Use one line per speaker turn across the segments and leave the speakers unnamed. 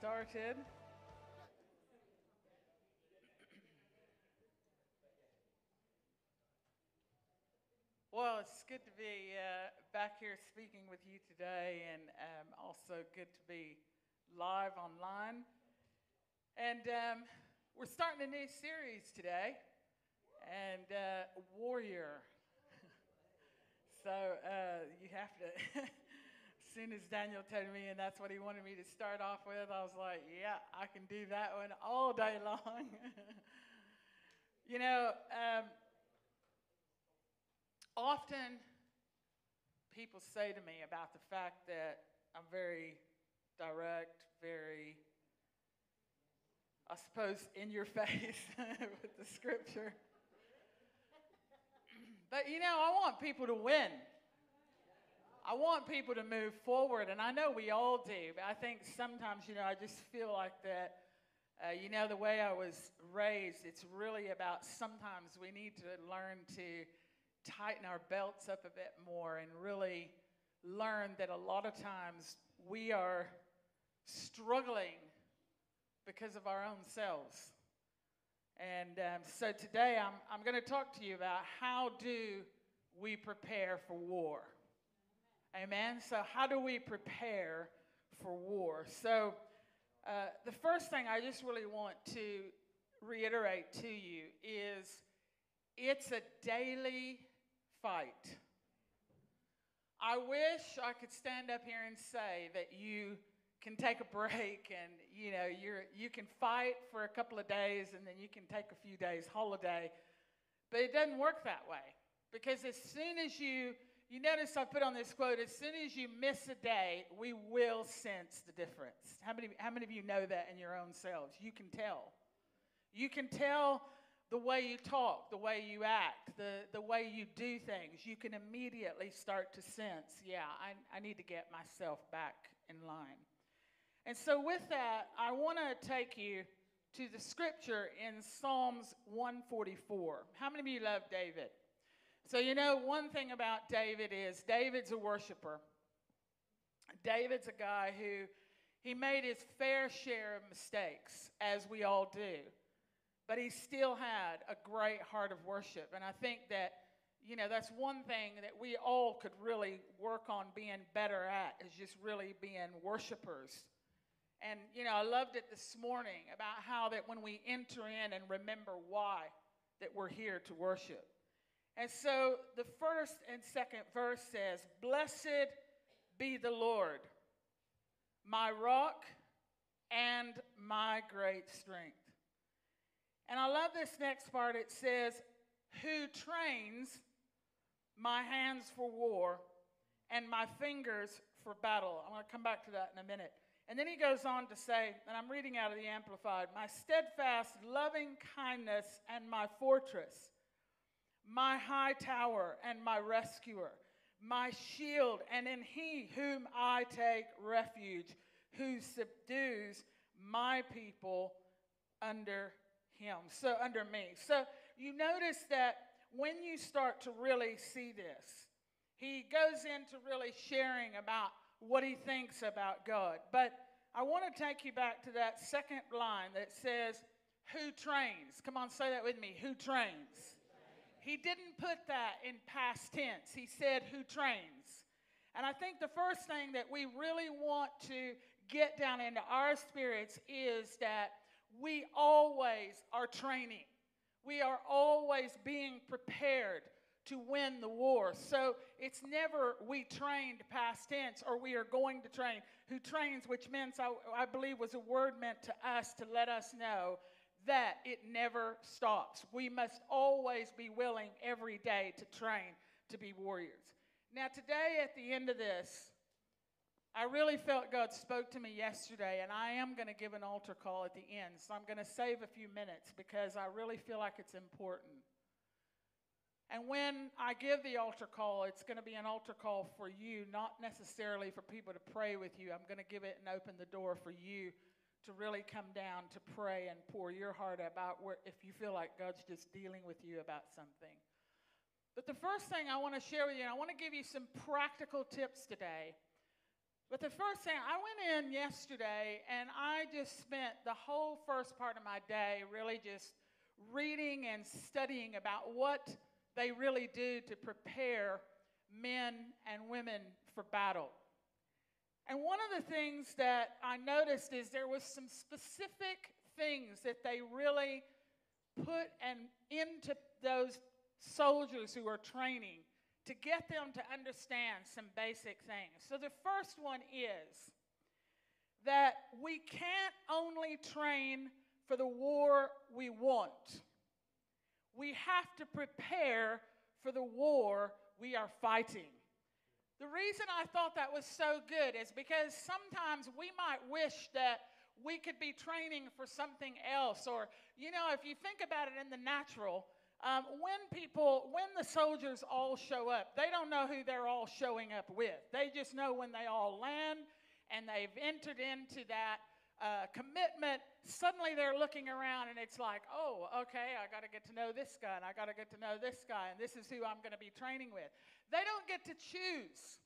started. Well, it's good to be uh, back here speaking with you today, and um, also good to be live online. And um, we're starting a new series today, and uh, Warrior. so uh, you have to. soon as Daniel told me, and that's what he wanted me to start off with, I was like, yeah, I can do that one all day long. you know, um, often people say to me about the fact that I'm very direct, very, I suppose, in your face with the scripture. but you know, I want people to win. I want people to move forward, and I know we all do, but I think sometimes, you know, I just feel like that. Uh, you know, the way I was raised, it's really about sometimes we need to learn to tighten our belts up a bit more and really learn that a lot of times we are struggling because of our own selves. And um, so today I'm, I'm going to talk to you about how do we prepare for war. Amen. So how do we prepare for war? So uh, the first thing I just really want to reiterate to you is it's a daily fight. I wish I could stand up here and say that you can take a break and you know you're you can fight for a couple of days and then you can take a few days holiday. But it doesn't work that way. Because as soon as you you notice I put on this quote, as soon as you miss a day, we will sense the difference. How many, how many of you know that in your own selves? You can tell. You can tell the way you talk, the way you act, the, the way you do things, you can immediately start to sense, yeah, I, I need to get myself back in line. And so, with that, I want to take you to the scripture in Psalms 144. How many of you love David? So, you know, one thing about David is David's a worshiper. David's a guy who he made his fair share of mistakes, as we all do but he still had a great heart of worship. And I think that, you know, that's one thing that we all could really work on being better at is just really being worshipers. And, you know, I loved it this morning about how that when we enter in and remember why that we're here to worship. And so the first and second verse says, Blessed be the Lord, my rock and my great strength. And I love this next part. It says, Who trains my hands for war and my fingers for battle. I'm going to come back to that in a minute. And then he goes on to say, and I'm reading out of the Amplified My steadfast loving kindness and my fortress, my high tower and my rescuer, my shield, and in he whom I take refuge, who subdues my people under him, so under me. So you notice that when you start to really see this, he goes into really sharing about what he thinks about God. But I want to take you back to that second line that says, Who trains? Come on, say that with me. Who trains? He didn't put that in past tense. He said, Who trains? And I think the first thing that we really want to get down into our spirits is that we always are training. We are always being prepared to win the war. So it's never we trained past tense or we are going to train. Who trains, which means I, I believe was a word meant to us to let us know that it never stops. We must always be willing every day to train to be warriors. Now, today at the end of this, I really felt God spoke to me yesterday, and I am going to give an altar call at the end. So I'm going to save a few minutes because I really feel like it's important. And when I give the altar call, it's going to be an altar call for you, not necessarily for people to pray with you. I'm going to give it and open the door for you to really come down to pray and pour your heart about where, if you feel like God's just dealing with you about something. But the first thing I want to share with you, and I want to give you some practical tips today But the first thing, I went in yesterday and I just spent the whole first part of my day really just reading and studying about what they really do to prepare men and women for battle. And one of the things that I noticed is there was some specific things that they really put and into those soldiers who are training to get them to understand some basic things. So the first one is that we can't only train for the war we want. We have to prepare for the war we are fighting. The reason I thought that was so good is because sometimes we might wish that we could be training for something else. Or, you know, if you think about it in the natural, um, when people, when the soldiers all show up, they don't know who they're all showing up with. They just know when they all land and they've entered into that uh, commitment, suddenly they're looking around and it's like, oh, okay, I got to get to know this guy and I got to get to know this guy and this is who I'm going to be training with. They don't get to choose.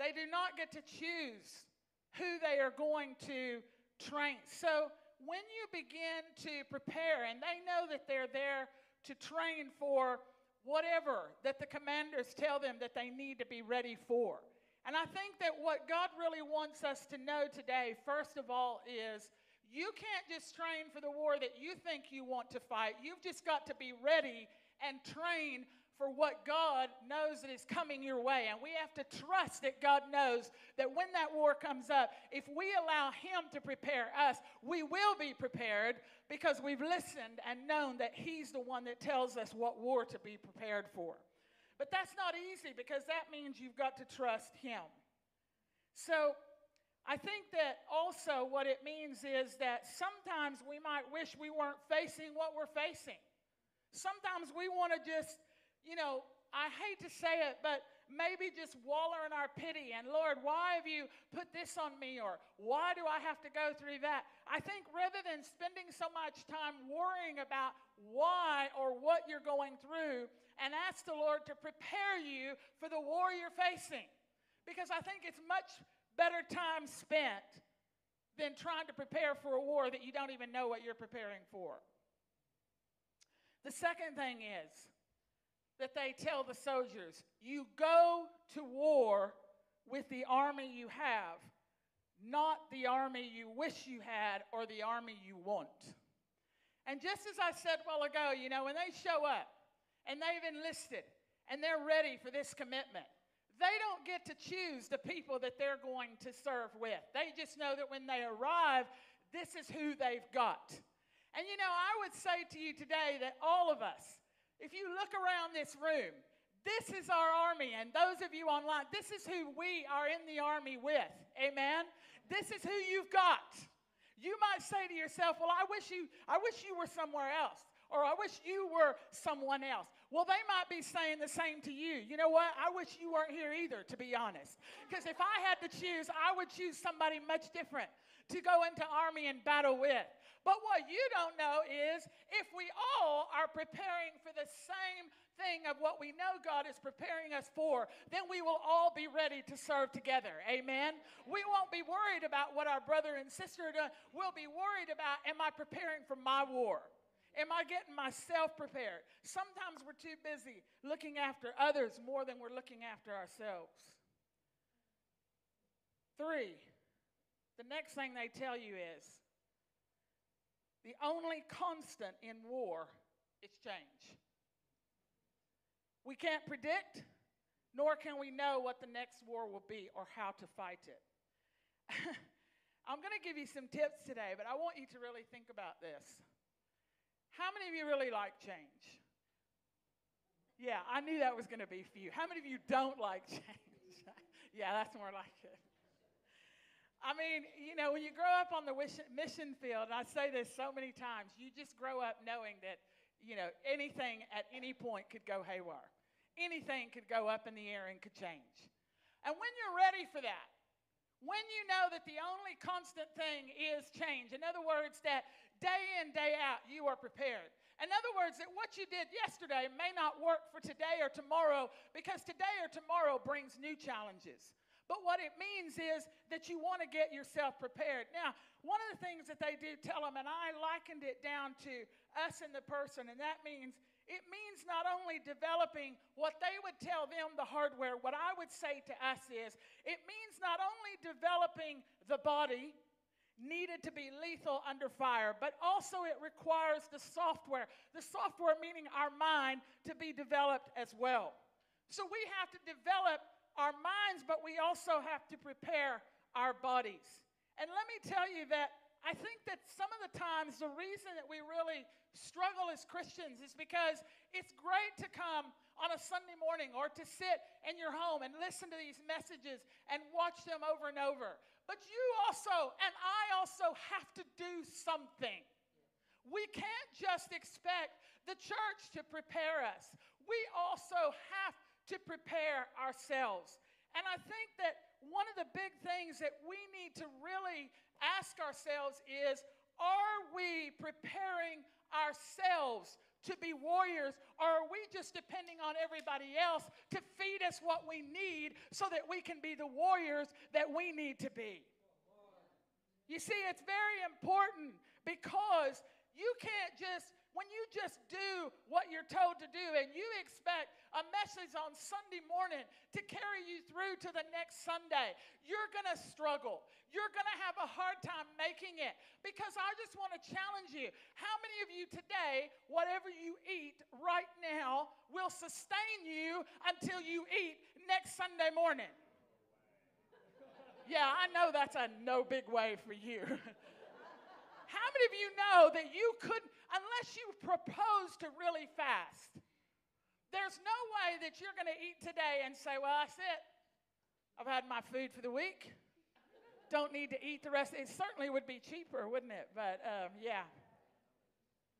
They do not get to choose who they are going to train. So when you begin to prepare, and they know that they're there to train for whatever that the commanders tell them that they need to be ready for. And I think that what God really wants us to know today, first of all, is you can't just train for the war that you think you want to fight. You've just got to be ready and train for what God knows that is coming your way. And we have to trust that God knows that when that war comes up, if we allow Him to prepare us, we will be prepared because we've listened and known that He's the one that tells us what war to be prepared for. But that's not easy because that means you've got to trust Him. So, I think that also what it means is that sometimes we might wish we weren't facing what we're facing. Sometimes we want to just you know, I hate to say it, but maybe just waller in our pity and Lord, why have you put this on me or why do I have to go through that? I think rather than spending so much time worrying about why or what you're going through and ask the Lord to prepare you for the war you're facing. Because I think it's much better time spent than trying to prepare for a war that you don't even know what you're preparing for. The second thing is, that they tell the soldiers you go to war with the army you have, not the army you wish you had or the army you want. And just as I said a while ago, you know, when they show up and they've enlisted and they're ready for this commitment, they don't get to choose the people that they're going to serve with. They just know that when they arrive, this is who they've got. And you know, I would say to you today that all of us, if you look around this room, this is our army. And those of you online, this is who we are in the army with. Amen. This is who you've got. You might say to yourself, Well, I wish you, I wish you were somewhere else. Or I wish you were someone else. Well, they might be saying the same to you. You know what? I wish you weren't here either, to be honest. Because if I had to choose, I would choose somebody much different to go into army and battle with. But what you don't know is if we all are preparing for the same thing of what we know God is preparing us for, then we will all be ready to serve together. Amen. We won't be worried about what our brother and sister are doing. We'll be worried about am I preparing for my war? Am I getting myself prepared? Sometimes we're too busy looking after others more than we're looking after ourselves. Three, the next thing they tell you is the only constant in war is change. We can't predict, nor can we know what the next war will be or how to fight it. I'm going to give you some tips today, but I want you to really think about this. How many of you really like change? Yeah, I knew that was going to be few. How many of you don't like change? yeah, that's more like it. I mean, you know, when you grow up on the mission field, and I say this so many times, you just grow up knowing that, you know, anything at any point could go haywire. Anything could go up in the air and could change. And when you're ready for that, when you know that the only constant thing is change, in other words, that day in, day out, you are prepared. In other words, that what you did yesterday may not work for today or tomorrow because today or tomorrow brings new challenges. But what it means is that you want to get yourself prepared. Now, one of the things that they do tell them, and I likened it down to us and the person, and that means it means not only developing what they would tell them, the hardware, what I would say to us is it means not only developing the body needed to be lethal under fire, but also it requires the software, the software meaning our mind, to be developed as well. So we have to develop our minds, but we also have to prepare our bodies. And let me tell you that I think that some of the times the reason that we really struggle as Christians is because it's great to come on a Sunday morning or to sit in your home and listen to these messages and watch them over and over. But you also and I also have to do something. We can't just expect the church to prepare us. We also have to prepare ourselves. And I think that one of the big things that we need to really ask ourselves is are we preparing ourselves to be warriors, or are we just depending on everybody else to feed us what we need so that we can be the warriors that we need to be? You see, it's very important because you can't just when you just do what you're told to do and you expect a message on Sunday morning to carry you through to the next Sunday, you're going to struggle. You're going to have a hard time making it because I just want to challenge you. How many of you today, whatever you eat right now, will sustain you until you eat next Sunday morning? Yeah, I know that's a no big way for you. How many of you know that you couldn't, unless you propose to really fast, there's no way that you're going to eat today and say, Well, that's it. I've had my food for the week. Don't need to eat the rest. It certainly would be cheaper, wouldn't it? But um, yeah.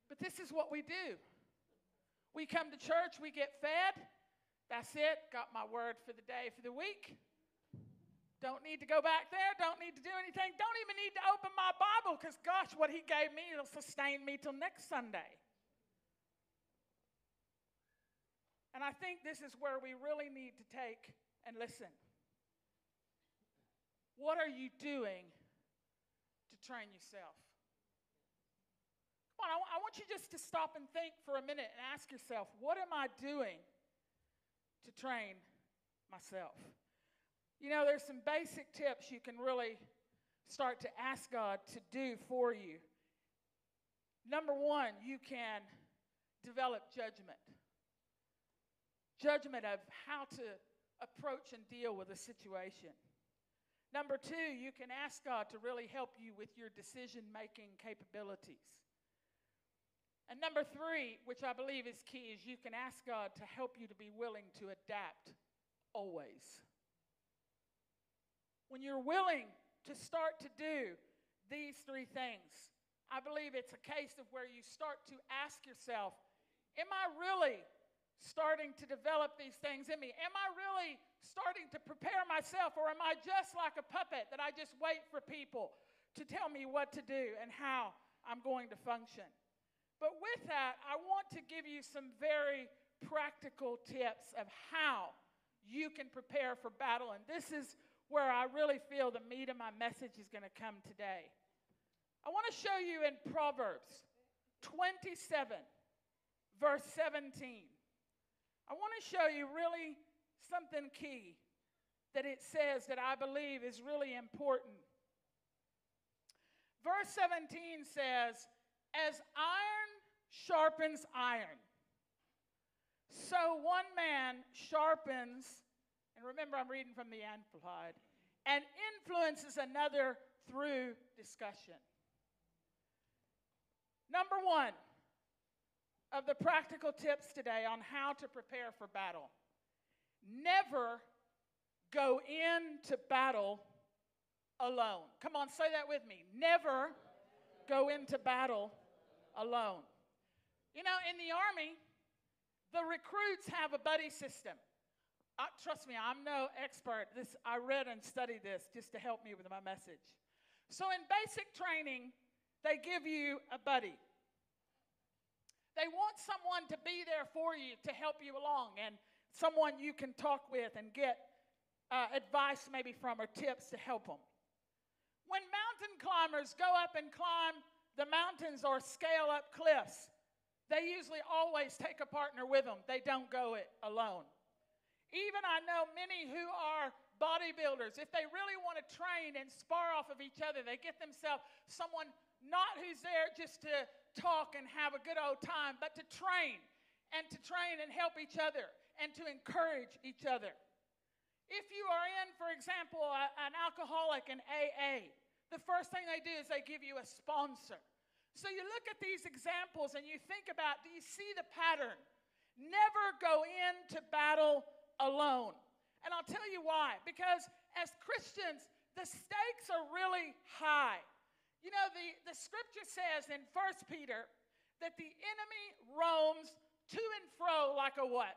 But this is what we do. We come to church, we get fed. That's it. Got my word for the day, for the week. Don't need to go back there. Don't need to do anything. Don't even need to open my Bible because, gosh, what He gave me will sustain me till next Sunday. And I think this is where we really need to take and listen. What are you doing to train yourself? Come on, I want you just to stop and think for a minute and ask yourself, what am I doing to train myself? You know, there's some basic tips you can really start to ask God to do for you. Number one, you can develop judgment judgment of how to approach and deal with a situation. Number two, you can ask God to really help you with your decision making capabilities. And number three, which I believe is key, is you can ask God to help you to be willing to adapt always. When you're willing to start to do these three things, I believe it's a case of where you start to ask yourself, Am I really starting to develop these things in me? Am I really starting to prepare myself, or am I just like a puppet that I just wait for people to tell me what to do and how I'm going to function? But with that, I want to give you some very practical tips of how you can prepare for battle. And this is where I really feel the meat of my message is going to come today. I want to show you in Proverbs 27, verse 17. I want to show you really something key that it says that I believe is really important. Verse 17 says, As iron sharpens iron, so one man sharpens and remember, I'm reading from the Amplified, and influences another through discussion. Number one of the practical tips today on how to prepare for battle never go into battle alone. Come on, say that with me. Never go into battle alone. You know, in the Army, the recruits have a buddy system. Uh, trust me, I'm no expert. This I read and studied this just to help me with my message. So in basic training, they give you a buddy. They want someone to be there for you to help you along and someone you can talk with and get uh, advice maybe from or tips to help them. When mountain climbers go up and climb the mountains or scale up cliffs, they usually always take a partner with them. They don't go it alone. Even I know many who are bodybuilders, if they really want to train and spar off of each other, they get themselves someone not who's there just to talk and have a good old time, but to train and to train and help each other and to encourage each other. If you are in, for example, a, an alcoholic in AA, the first thing they do is they give you a sponsor. So you look at these examples and you think about do you see the pattern? Never go into battle alone. And I'll tell you why. Because as Christians, the stakes are really high. You know, the, the scripture says in 1 Peter that the enemy roams to and fro like a what?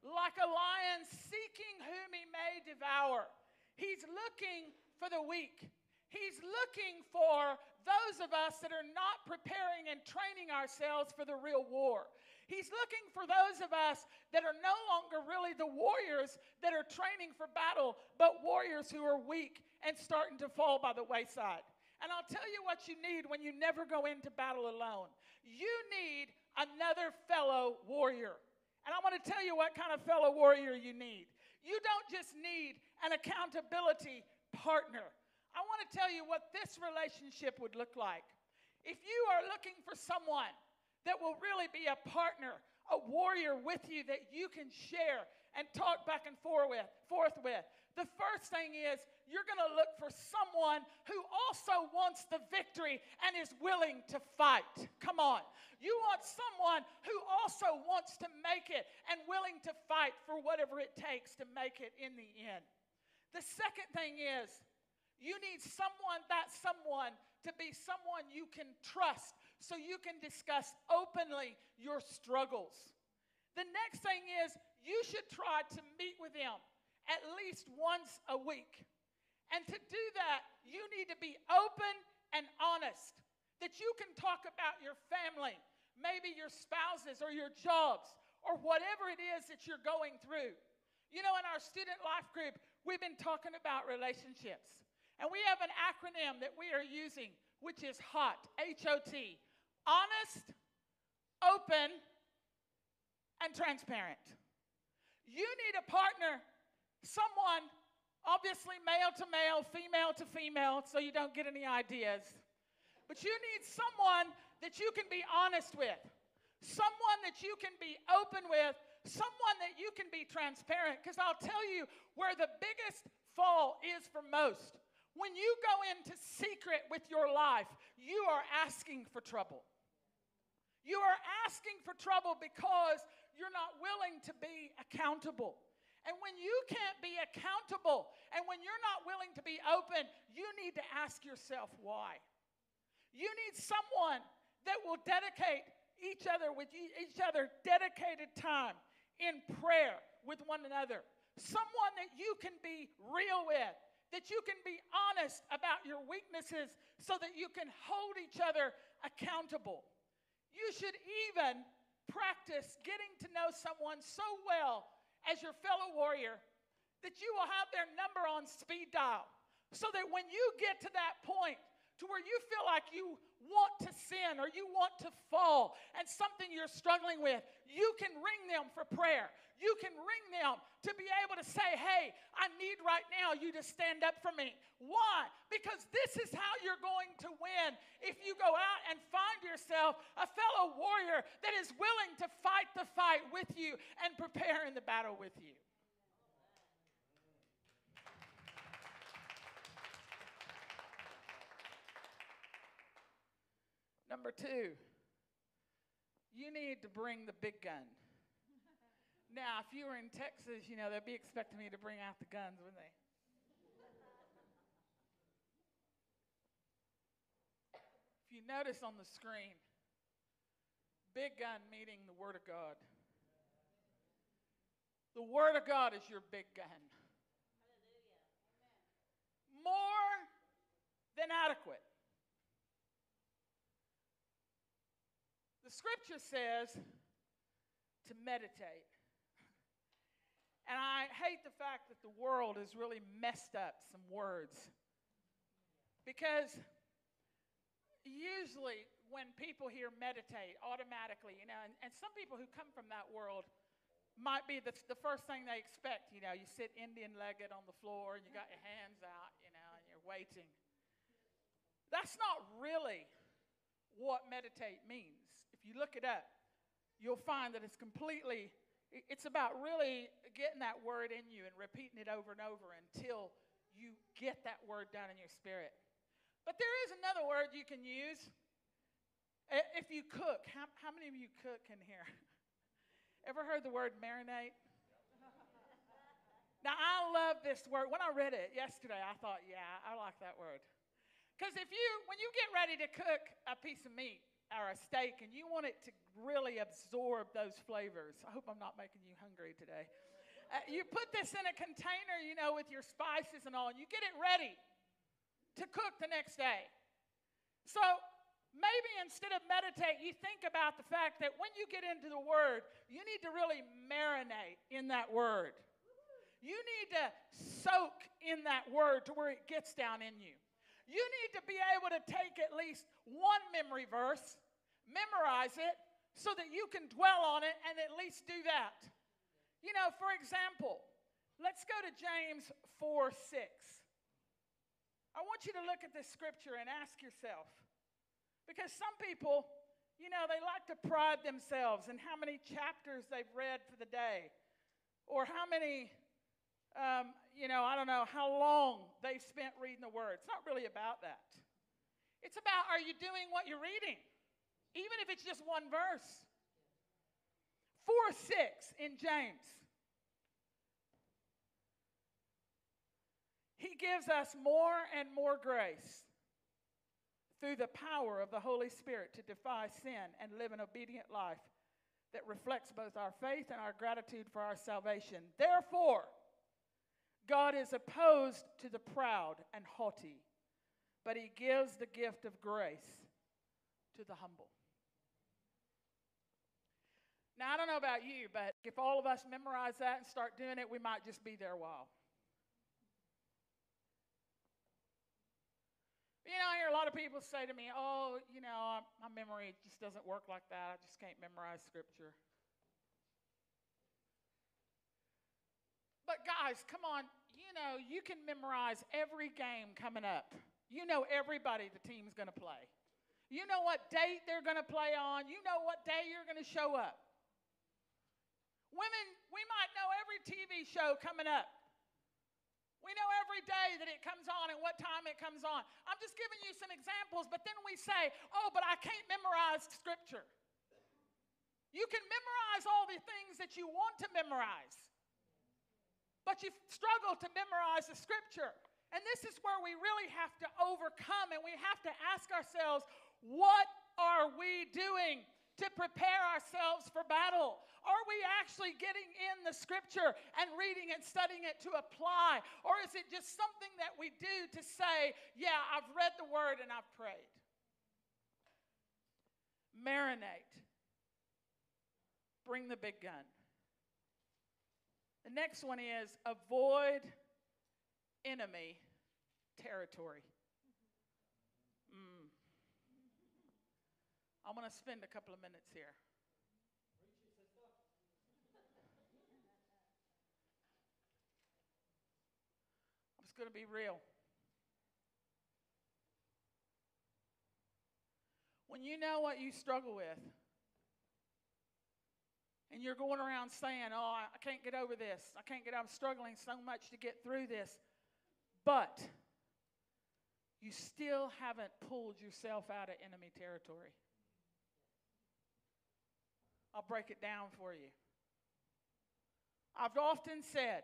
Like a lion seeking whom he may devour. He's looking for the weak. He's looking for those of us that are not preparing and training ourselves for the real war. He's looking for those of us that are no longer really the warriors that are training for battle, but warriors who are weak and starting to fall by the wayside. And I'll tell you what you need when you never go into battle alone. You need another fellow warrior. And I want to tell you what kind of fellow warrior you need. You don't just need an accountability partner. I want to tell you what this relationship would look like. If you are looking for someone that will really be a partner, a warrior with you that you can share and talk back and forth with, forth with, the first thing is you're going to look for someone who also wants the victory and is willing to fight. Come on. You want someone who also wants to make it and willing to fight for whatever it takes to make it in the end. The second thing is you need someone, that someone, to be someone you can trust so you can discuss openly your struggles. The next thing is you should try to meet with them at least once a week. And to do that, you need to be open and honest. That you can talk about your family, maybe your spouses or your jobs or whatever it is that you're going through. You know, in our student life group, we've been talking about relationships. And we have an acronym that we are using, which is HOT, H O T honest, open, and transparent. You need a partner, someone, obviously male to male, female to female, so you don't get any ideas. But you need someone that you can be honest with, someone that you can be open with, someone that you can be transparent. Because I'll tell you where the biggest fall is for most when you go into secret with your life, you are asking for trouble. You are asking for trouble because you're not willing to be accountable. And when you can't be accountable and when you're not willing to be open, you need to ask yourself why. You need someone that will dedicate each other with each other dedicated time in prayer with one another. Someone that you can be real with that you can be honest about your weaknesses so that you can hold each other accountable. You should even practice getting to know someone so well as your fellow warrior that you will have their number on speed dial so that when you get to that point to where you feel like you want to sin or you want to fall and something you're struggling with, you can ring them for prayer. You can ring them to be able to say, Hey, I need right now you to stand up for me. Why? Because this is how you're going to win if you go out and find yourself a fellow warrior that is willing to fight the fight with you and prepare in the battle with you. Number two, you need to bring the big gun. Now, if you were in Texas, you know, they'd be expecting me to bring out the guns, wouldn't they? if you notice on the screen, big gun meaning the Word of God. The Word of God is your big gun. More than adequate. The scripture says to meditate. And I hate the fact that the world has really messed up some words. Because usually when people hear meditate, automatically, you know, and, and some people who come from that world might be the, the first thing they expect. You know, you sit Indian legged on the floor and you got your hands out, you know, and you're waiting. That's not really what meditate means. If you look it up, you'll find that it's completely it's about really getting that word in you and repeating it over and over until you get that word down in your spirit. But there is another word you can use. If you cook, how, how many of you cook in here? Ever heard the word marinate? Now, I love this word. When I read it yesterday, I thought, yeah, I like that word. Because if you, when you get ready to cook a piece of meat, or a steak and you want it to really absorb those flavors. I hope I'm not making you hungry today. Uh, you put this in a container, you know, with your spices and all, and you get it ready to cook the next day. So maybe instead of meditate, you think about the fact that when you get into the Word, you need to really marinate in that Word. You need to soak in that Word to where it gets down in you. You need to be able to take at least one memory verse memorize it so that you can dwell on it and at least do that. You know, for example, let's go to James 4 6. I want you to look at this scripture and ask yourself, because some people, you know, they like to pride themselves in how many chapters they've read for the day, or how many, um, you know, I don't know, how long they've spent reading the Word. It's not really about that. It's about are you doing what you're reading? even if it's just one verse. 4 6 in James. He gives us more and more grace through the power of the Holy Spirit to defy sin and live an obedient life that reflects both our faith and our gratitude for our salvation. Therefore, God is opposed to the proud and haughty, but he gives the gift of grace to the humble. Now, I don't know about you, but if all of us memorize that and start doing it, we might just be there a while. You know, I hear a lot of people say to me, oh, you know, my memory just doesn't work like that. I just can't memorize scripture. But, guys, come on. You know, you can memorize every game coming up. You know everybody the team's going to play. You know what date they're going to play on. You know what day you're going to show up. Women, we might know every TV show coming up. We know every day that it comes on and what time it comes on. I'm just giving you some examples, but then we say, oh, but I can't memorize scripture. You can memorize all the things that you want to memorize, but you struggle to memorize the scripture. And this is where we really have to overcome and we have to ask ourselves, what are we doing to prepare ourselves for battle? Are we actually getting in the scripture and reading and studying it to apply? Or is it just something that we do to say, yeah, I've read the word and I've prayed? Marinate. Bring the big gun. The next one is avoid enemy territory. Mm. I'm going to spend a couple of minutes here. It's going to be real. When you know what you struggle with, and you're going around saying, Oh, I can't get over this. I can't get, I'm struggling so much to get through this. But you still haven't pulled yourself out of enemy territory. I'll break it down for you. I've often said,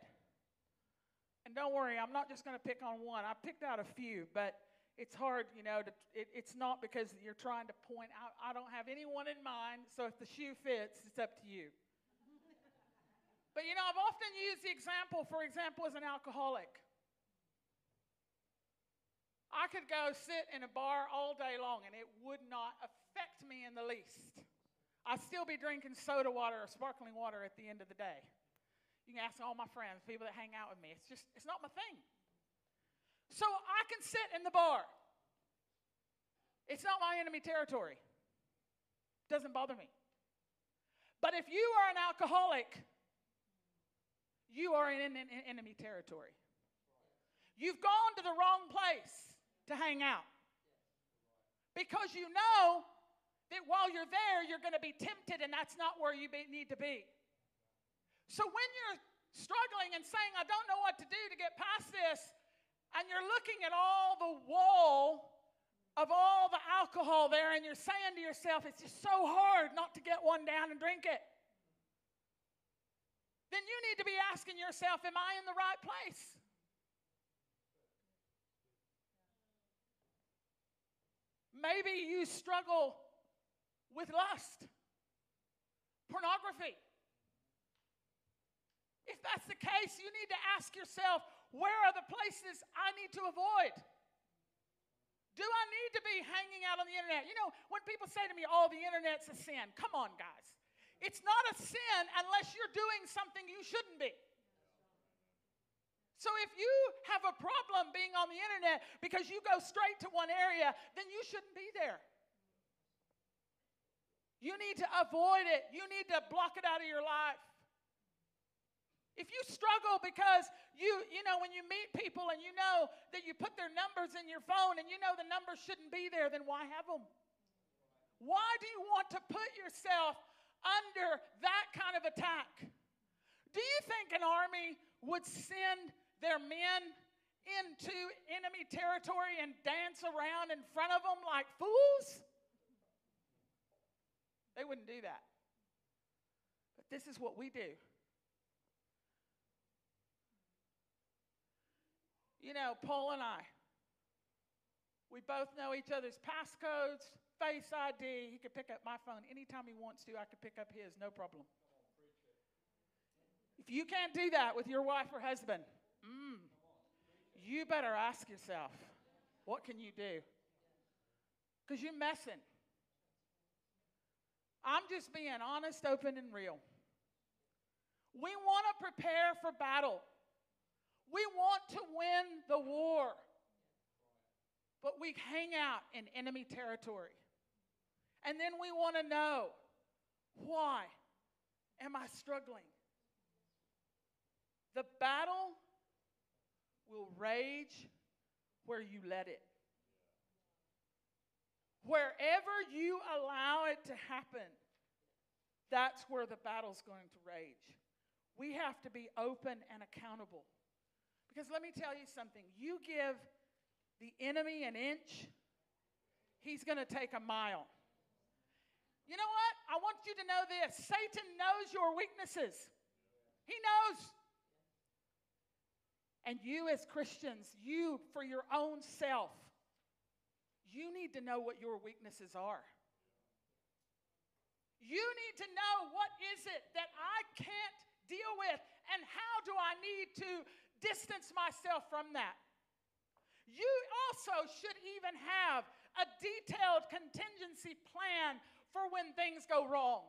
and don't worry, I'm not just going to pick on one. I picked out a few, but it's hard, you know, to, it, it's not because you're trying to point out. I don't have anyone in mind, so if the shoe fits, it's up to you. but, you know, I've often used the example, for example, as an alcoholic. I could go sit in a bar all day long and it would not affect me in the least. I'd still be drinking soda water or sparkling water at the end of the day. You can ask all my friends, people that hang out with me. It's just, it's not my thing. So I can sit in the bar. It's not my enemy territory. Doesn't bother me. But if you are an alcoholic, you are in, in, in enemy territory. You've gone to the wrong place to hang out. Because you know that while you're there, you're going to be tempted, and that's not where you be, need to be. So when you're struggling and saying, I don't know what to do to get past this, and you're looking at all the wall of all the alcohol there, and you're saying to yourself, it's just so hard not to get one down and drink it, then you need to be asking yourself, Am I in the right place? Maybe you struggle with lust, pornography. If that's the case, you need to ask yourself where are the places I need to avoid? Do I need to be hanging out on the internet? You know, when people say to me, oh, the internet's a sin, come on, guys. It's not a sin unless you're doing something you shouldn't be. So if you have a problem being on the internet because you go straight to one area, then you shouldn't be there. You need to avoid it. You need to block it out of your life. If you struggle because you, you know, when you meet people and you know that you put their numbers in your phone and you know the numbers shouldn't be there, then why have them? Why do you want to put yourself under that kind of attack? Do you think an army would send their men into enemy territory and dance around in front of them like fools? They wouldn't do that. But this is what we do. You know, Paul and I, we both know each other's passcodes, face ID. He could pick up my phone anytime he wants to. I could pick up his, no problem. If you can't do that with your wife or husband, mm, you better ask yourself, what can you do? Because you're messing. I'm just being honest, open, and real. We want to prepare for battle. We want to win the war. But we hang out in enemy territory. And then we want to know why am I struggling? The battle will rage where you let it. Wherever you allow it to happen, that's where the battle's going to rage. We have to be open and accountable. Because let me tell you something you give the enemy an inch, he's going to take a mile. You know what? I want you to know this Satan knows your weaknesses, he knows. And you, as Christians, you, for your own self, you need to know what your weaknesses are. You need to know what is it that I can't deal with and how do I need to distance myself from that. You also should even have a detailed contingency plan for when things go wrong.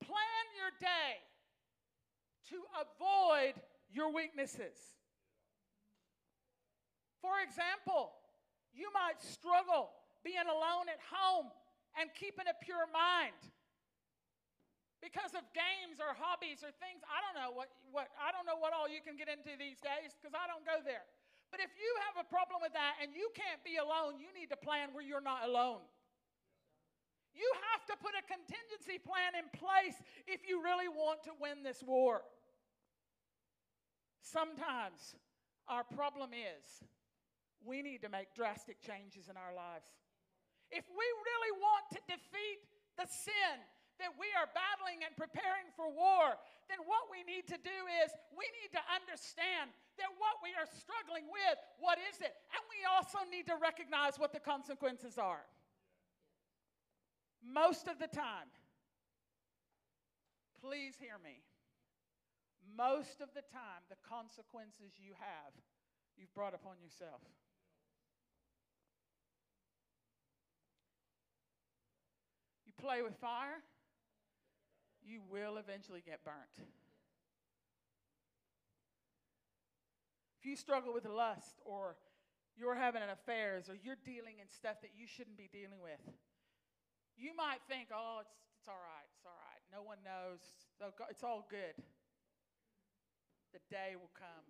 Plan your day to avoid your weaknesses. For example, you might struggle being alone at home and keeping a pure mind because of games or hobbies or things. I don't know what, what I don't know what all you can get into these days because I don't go there. But if you have a problem with that and you can't be alone, you need to plan where you're not alone. You have to put a contingency plan in place if you really want to win this war. Sometimes our problem is we need to make drastic changes in our lives. If we really want to defeat the sin that we are battling and preparing for war, then what we need to do is we need to understand that what we are struggling with, what is it? And we also need to recognize what the consequences are. Most of the time, please hear me. Most of the time, the consequences you have, you've brought upon yourself. You play with fire, you will eventually get burnt. If you struggle with lust or you're having an affairs or you're dealing in stuff that you shouldn't be dealing with, you might think, oh, it's, it's all right, it's all right. No one knows. It's all good. The day will come.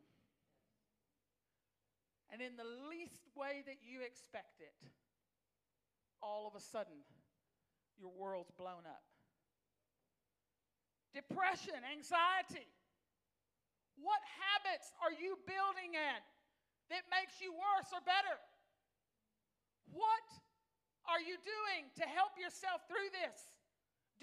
And in the least way that you expect it, all of a sudden, your world's blown up. Depression, anxiety. What habits are you building in that makes you worse or better? What are you doing to help yourself through this?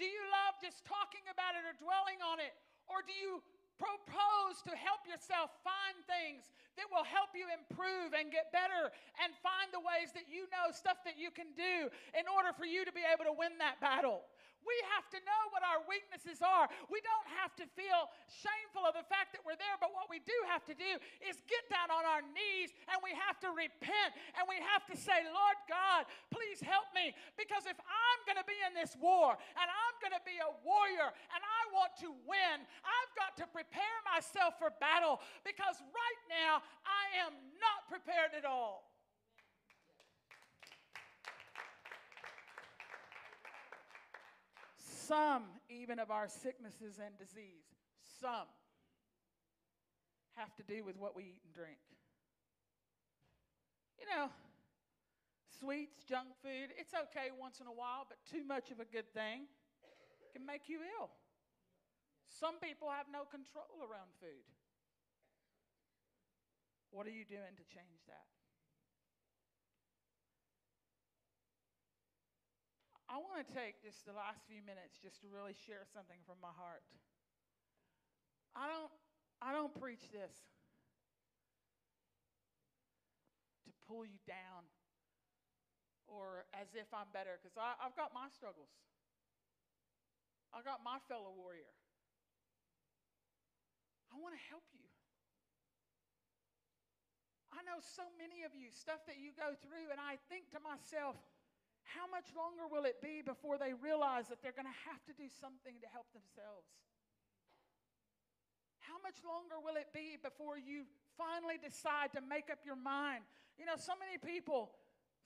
Do you love just talking about it or dwelling on it? Or do you propose to help yourself find things that will help you improve and get better and find the ways that you know stuff that you can do in order for you to be able to win that battle. We have to know what our weaknesses are. We don't have to feel shameful of the fact that we're there, but what we do have to do is get down on our knees and we have to repent and we have to say, Lord God, please help me. Because if I'm going to be in this war and I'm going to be a warrior and I want to win, I've got to prepare myself for battle because right now I am not prepared at all. Some, even of our sicknesses and disease, some have to do with what we eat and drink. You know, sweets, junk food, it's okay once in a while, but too much of a good thing can make you ill. Some people have no control around food. What are you doing to change that? I want to take just the last few minutes just to really share something from my heart. I don't, I don't preach this to pull you down or as if I'm better, because I've got my struggles. I got my fellow warrior. I want to help you. I know so many of you, stuff that you go through, and I think to myself, how much longer will it be before they realize that they're going to have to do something to help themselves? How much longer will it be before you finally decide to make up your mind? You know, so many people,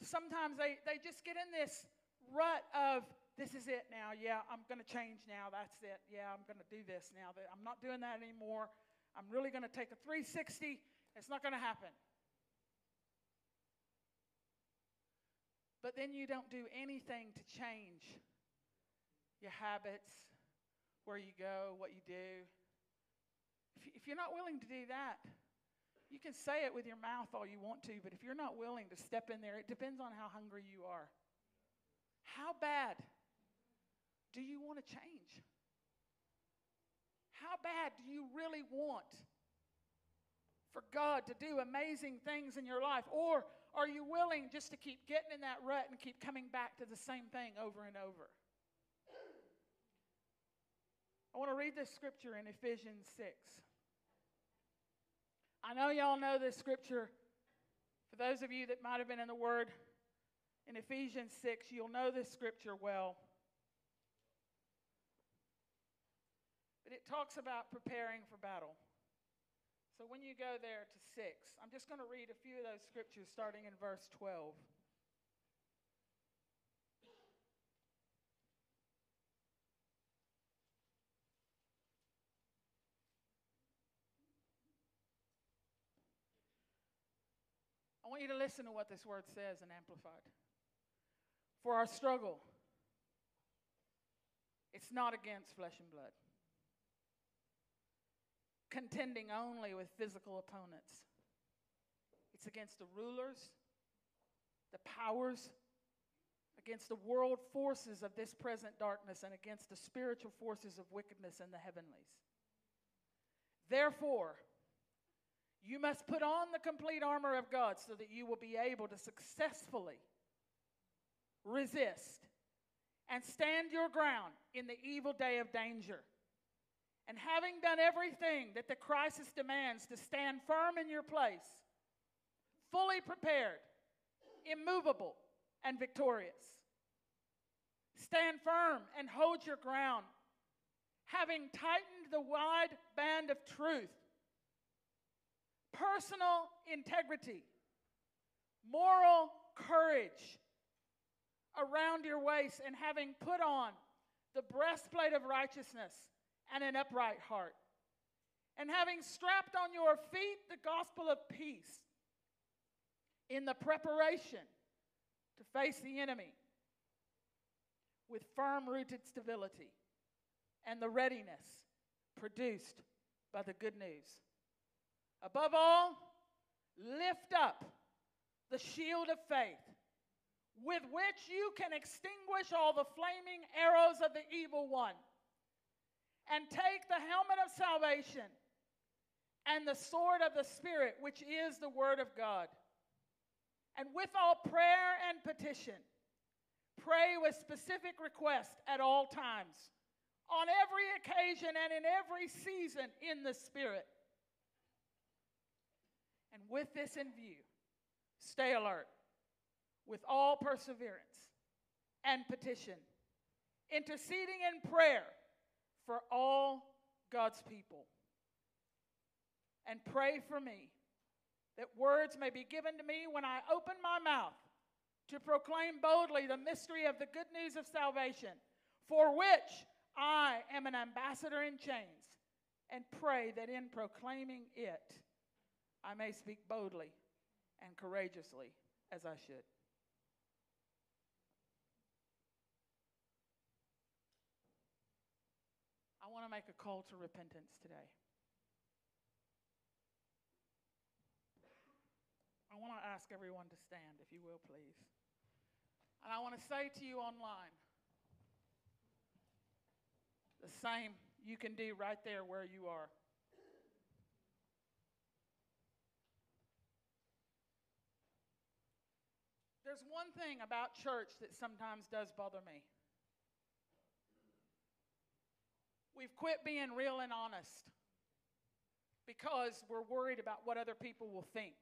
sometimes they, they just get in this rut of, this is it now. Yeah, I'm going to change now. That's it. Yeah, I'm going to do this now. I'm not doing that anymore. I'm really going to take a 360. It's not going to happen. But then you don't do anything to change your habits, where you go, what you do. If you're not willing to do that, you can say it with your mouth all you want to, but if you're not willing to step in there, it depends on how hungry you are. How bad do you want to change? How bad do you really want for God to do amazing things in your life? Or are you willing just to keep getting in that rut and keep coming back to the same thing over and over? I want to read this scripture in Ephesians 6. I know y'all know this scripture. For those of you that might have been in the Word in Ephesians 6, you'll know this scripture well. But it talks about preparing for battle. So when you go there to 6, I'm just going to read a few of those scriptures starting in verse 12. I want you to listen to what this word says in Amplified. For our struggle, it's not against flesh and blood contending only with physical opponents. It's against the rulers, the powers, against the world forces of this present darkness, and against the spiritual forces of wickedness in the heavenlies. Therefore, you must put on the complete armor of God so that you will be able to successfully resist and stand your ground in the evil day of danger. And having done everything that the crisis demands to stand firm in your place, fully prepared, immovable, and victorious. Stand firm and hold your ground, having tightened the wide band of truth, personal integrity, moral courage around your waist, and having put on the breastplate of righteousness and an upright heart, and having strapped on your feet the gospel of peace in the preparation to face the enemy with firm rooted stability and the readiness produced by the good news. Above all, lift up the shield of faith with which you can extinguish all the flaming arrows of the evil one. And take the helmet of salvation and the sword of the Spirit, which is the Word of God. And with all prayer and petition, pray with specific request at all times, on every occasion and in every season in the Spirit. And with this in view, stay alert with all perseverance and petition, interceding in prayer for all God's people. And pray for me that words may be given to me when I open my mouth to proclaim boldly the mystery of the good news of salvation, for which I am an ambassador in chains, and pray that in proclaiming it, I may speak boldly and courageously as I should. Want to make a call to repentance today. I want to ask everyone to stand, if you will, please. And I want to say to you online the same you can do right there where you are. There's one thing about church that sometimes does bother me. We've quit being real and honest because we're worried about what other people will think.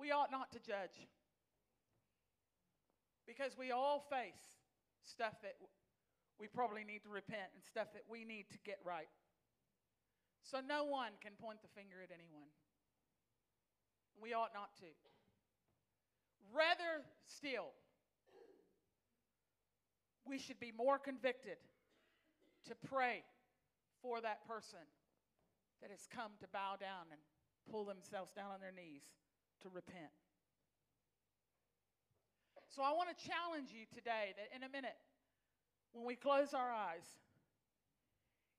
We ought not to judge because we all face stuff that we probably need to repent and stuff that we need to get right. So no one can point the finger at anyone. We ought not to. Rather still, we should be more convicted to pray for that person that has come to bow down and pull themselves down on their knees to repent. So I want to challenge you today that in a minute, when we close our eyes,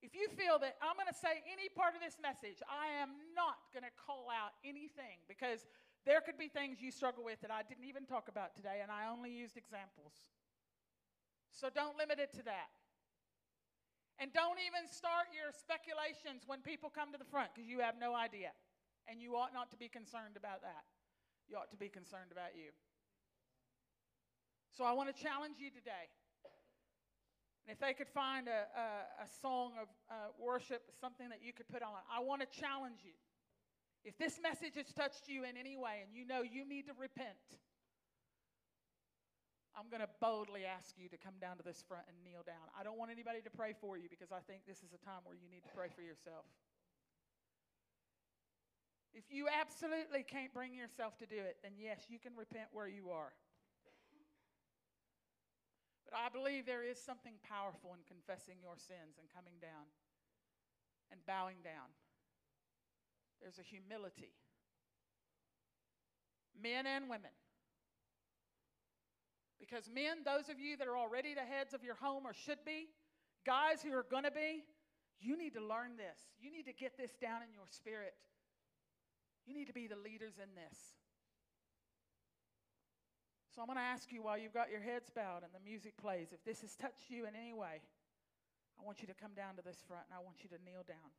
if you feel that I'm going to say any part of this message, I am not going to call out anything because there could be things you struggle with that I didn't even talk about today, and I only used examples. So don't limit it to that. And don't even start your speculations when people come to the front because you have no idea. And you ought not to be concerned about that. You ought to be concerned about you. So I want to challenge you today and if they could find a, a, a song of uh, worship, something that you could put on, I want to challenge you. If this message has touched you in any way and you know you need to repent, I'm going to boldly ask you to come down to this front and kneel down. I don't want anybody to pray for you because I think this is a time where you need to pray for yourself. If you absolutely can't bring yourself to do it, then yes, you can repent where you are. But I believe there is something powerful in confessing your sins and coming down and bowing down. There's a humility. Men and women. Because, men, those of you that are already the heads of your home or should be, guys who are going to be, you need to learn this. You need to get this down in your spirit. You need to be the leaders in this. So I'm going to ask you while you've got your heads bowed and the music plays, if this has touched you in any way, I want you to come down to this front and I want you to kneel down.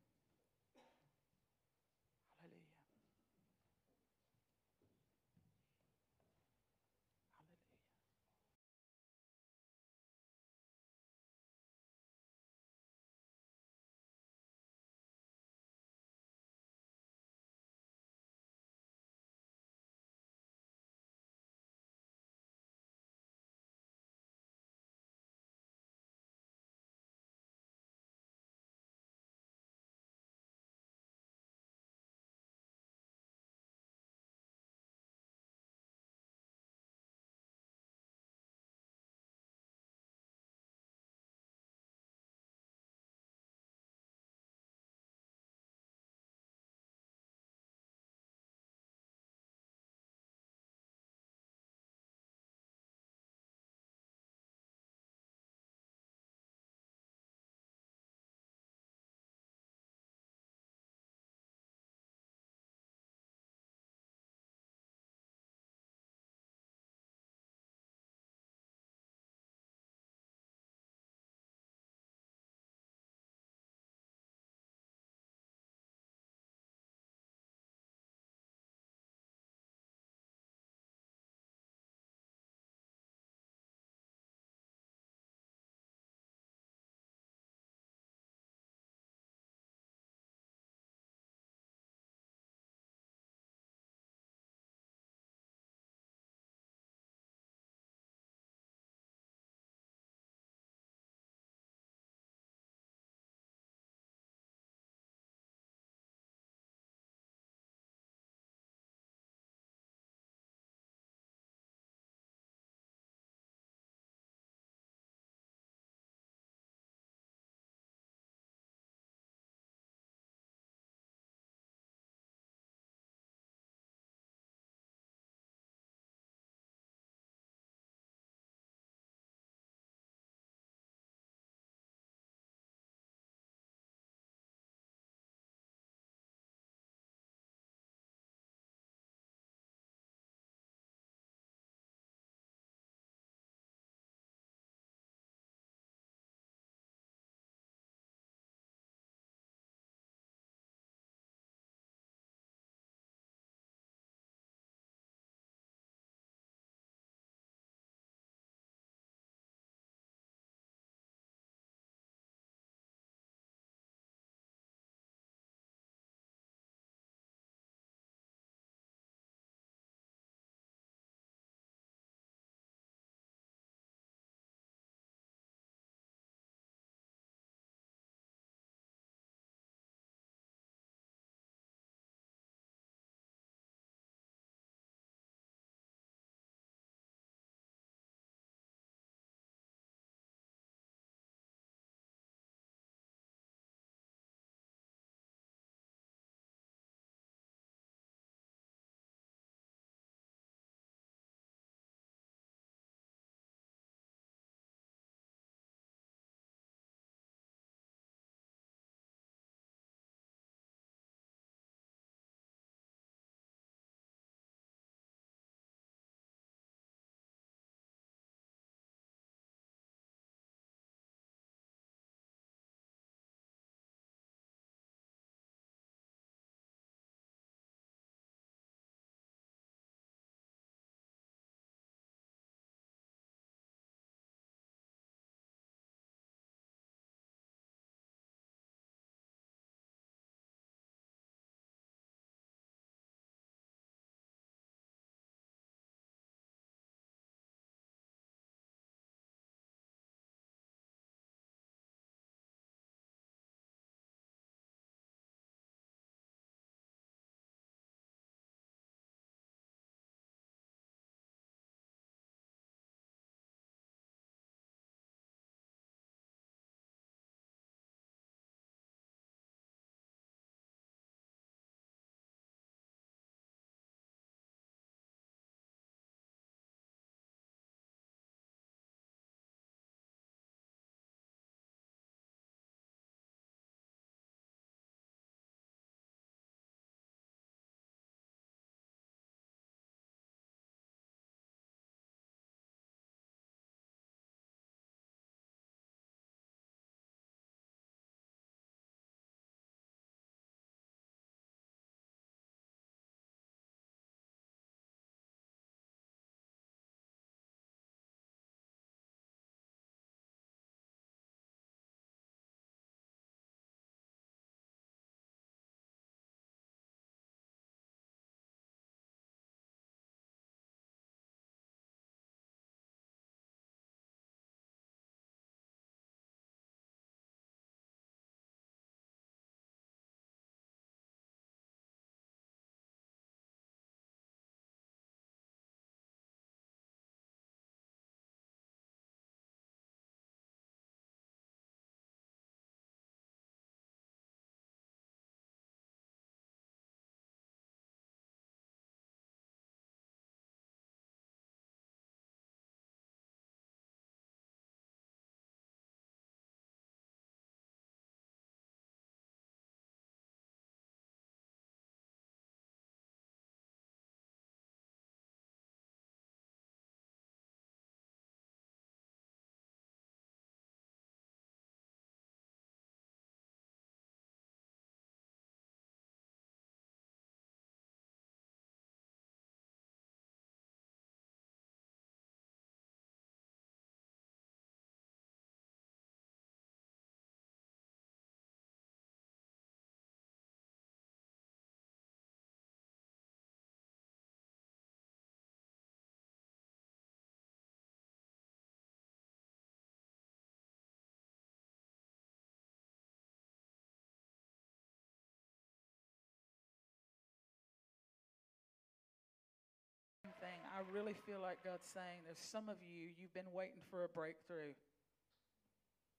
I really feel like God's saying there's some of you, you've been waiting for a breakthrough,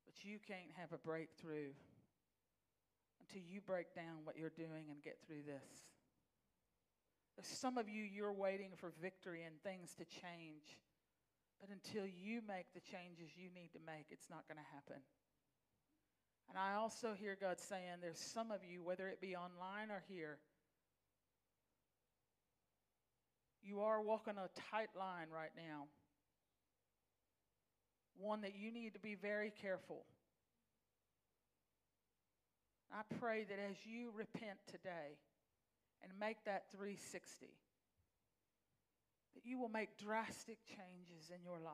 but you can't have a breakthrough until you break down what you're doing and get through this. There's some of you, you're waiting for victory and things to change. But until you make the changes you need to make, it's not going to happen. And I also hear God saying there's some of you, whether it be online or here, you are walking a tight line right now. One that you need to be very careful. I pray that as you repent today and make that 360, that you will make drastic changes in your life.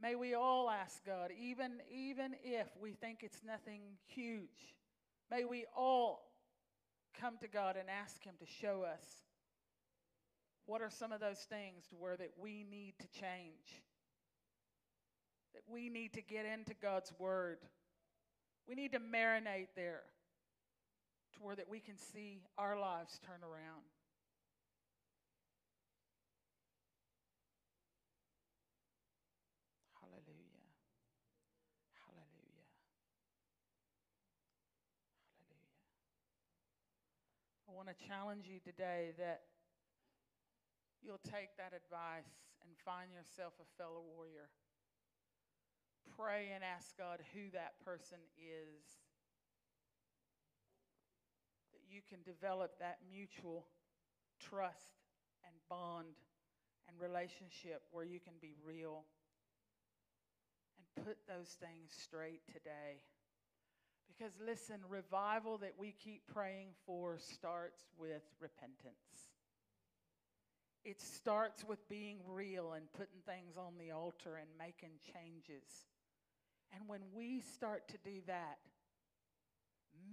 May we all ask God, even, even if we think it's nothing huge, may we all come to God and ask Him to show us what are some of those things to where that we need to change, that we need to get into God's Word. We need to marinate there to where that we can see our lives turn around. Hallelujah. Hallelujah. Hallelujah. I want to challenge you today that you'll take that advice and find yourself a fellow warrior. Pray and ask God who that person is. That you can develop that mutual trust and bond and relationship where you can be real and put those things straight today. Because listen, revival that we keep praying for starts with repentance. It starts with being real and putting things on the altar and making changes. And when we start to do that,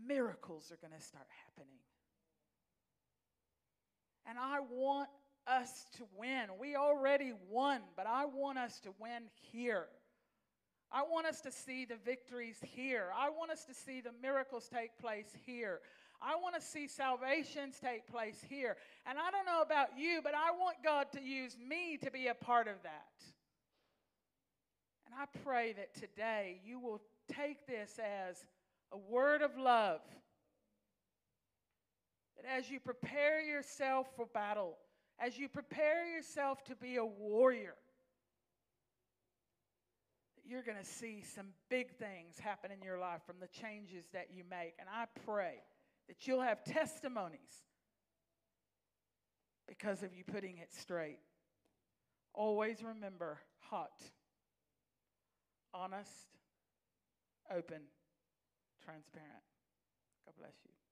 miracles are going to start happening. And I want us to win. We already won, but I want us to win here. I want us to see the victories here. I want us to see the miracles take place here. I want to see salvations take place here. And I don't know about you, but I want God to use me to be a part of that. And I pray that today you will take this as a word of love. That as you prepare yourself for battle, as you prepare yourself to be a warrior, you're going to see some big things happen in your life from the changes that you make. And I pray that you'll have testimonies because of you putting it straight. Always remember hot, honest, open, transparent. God bless you.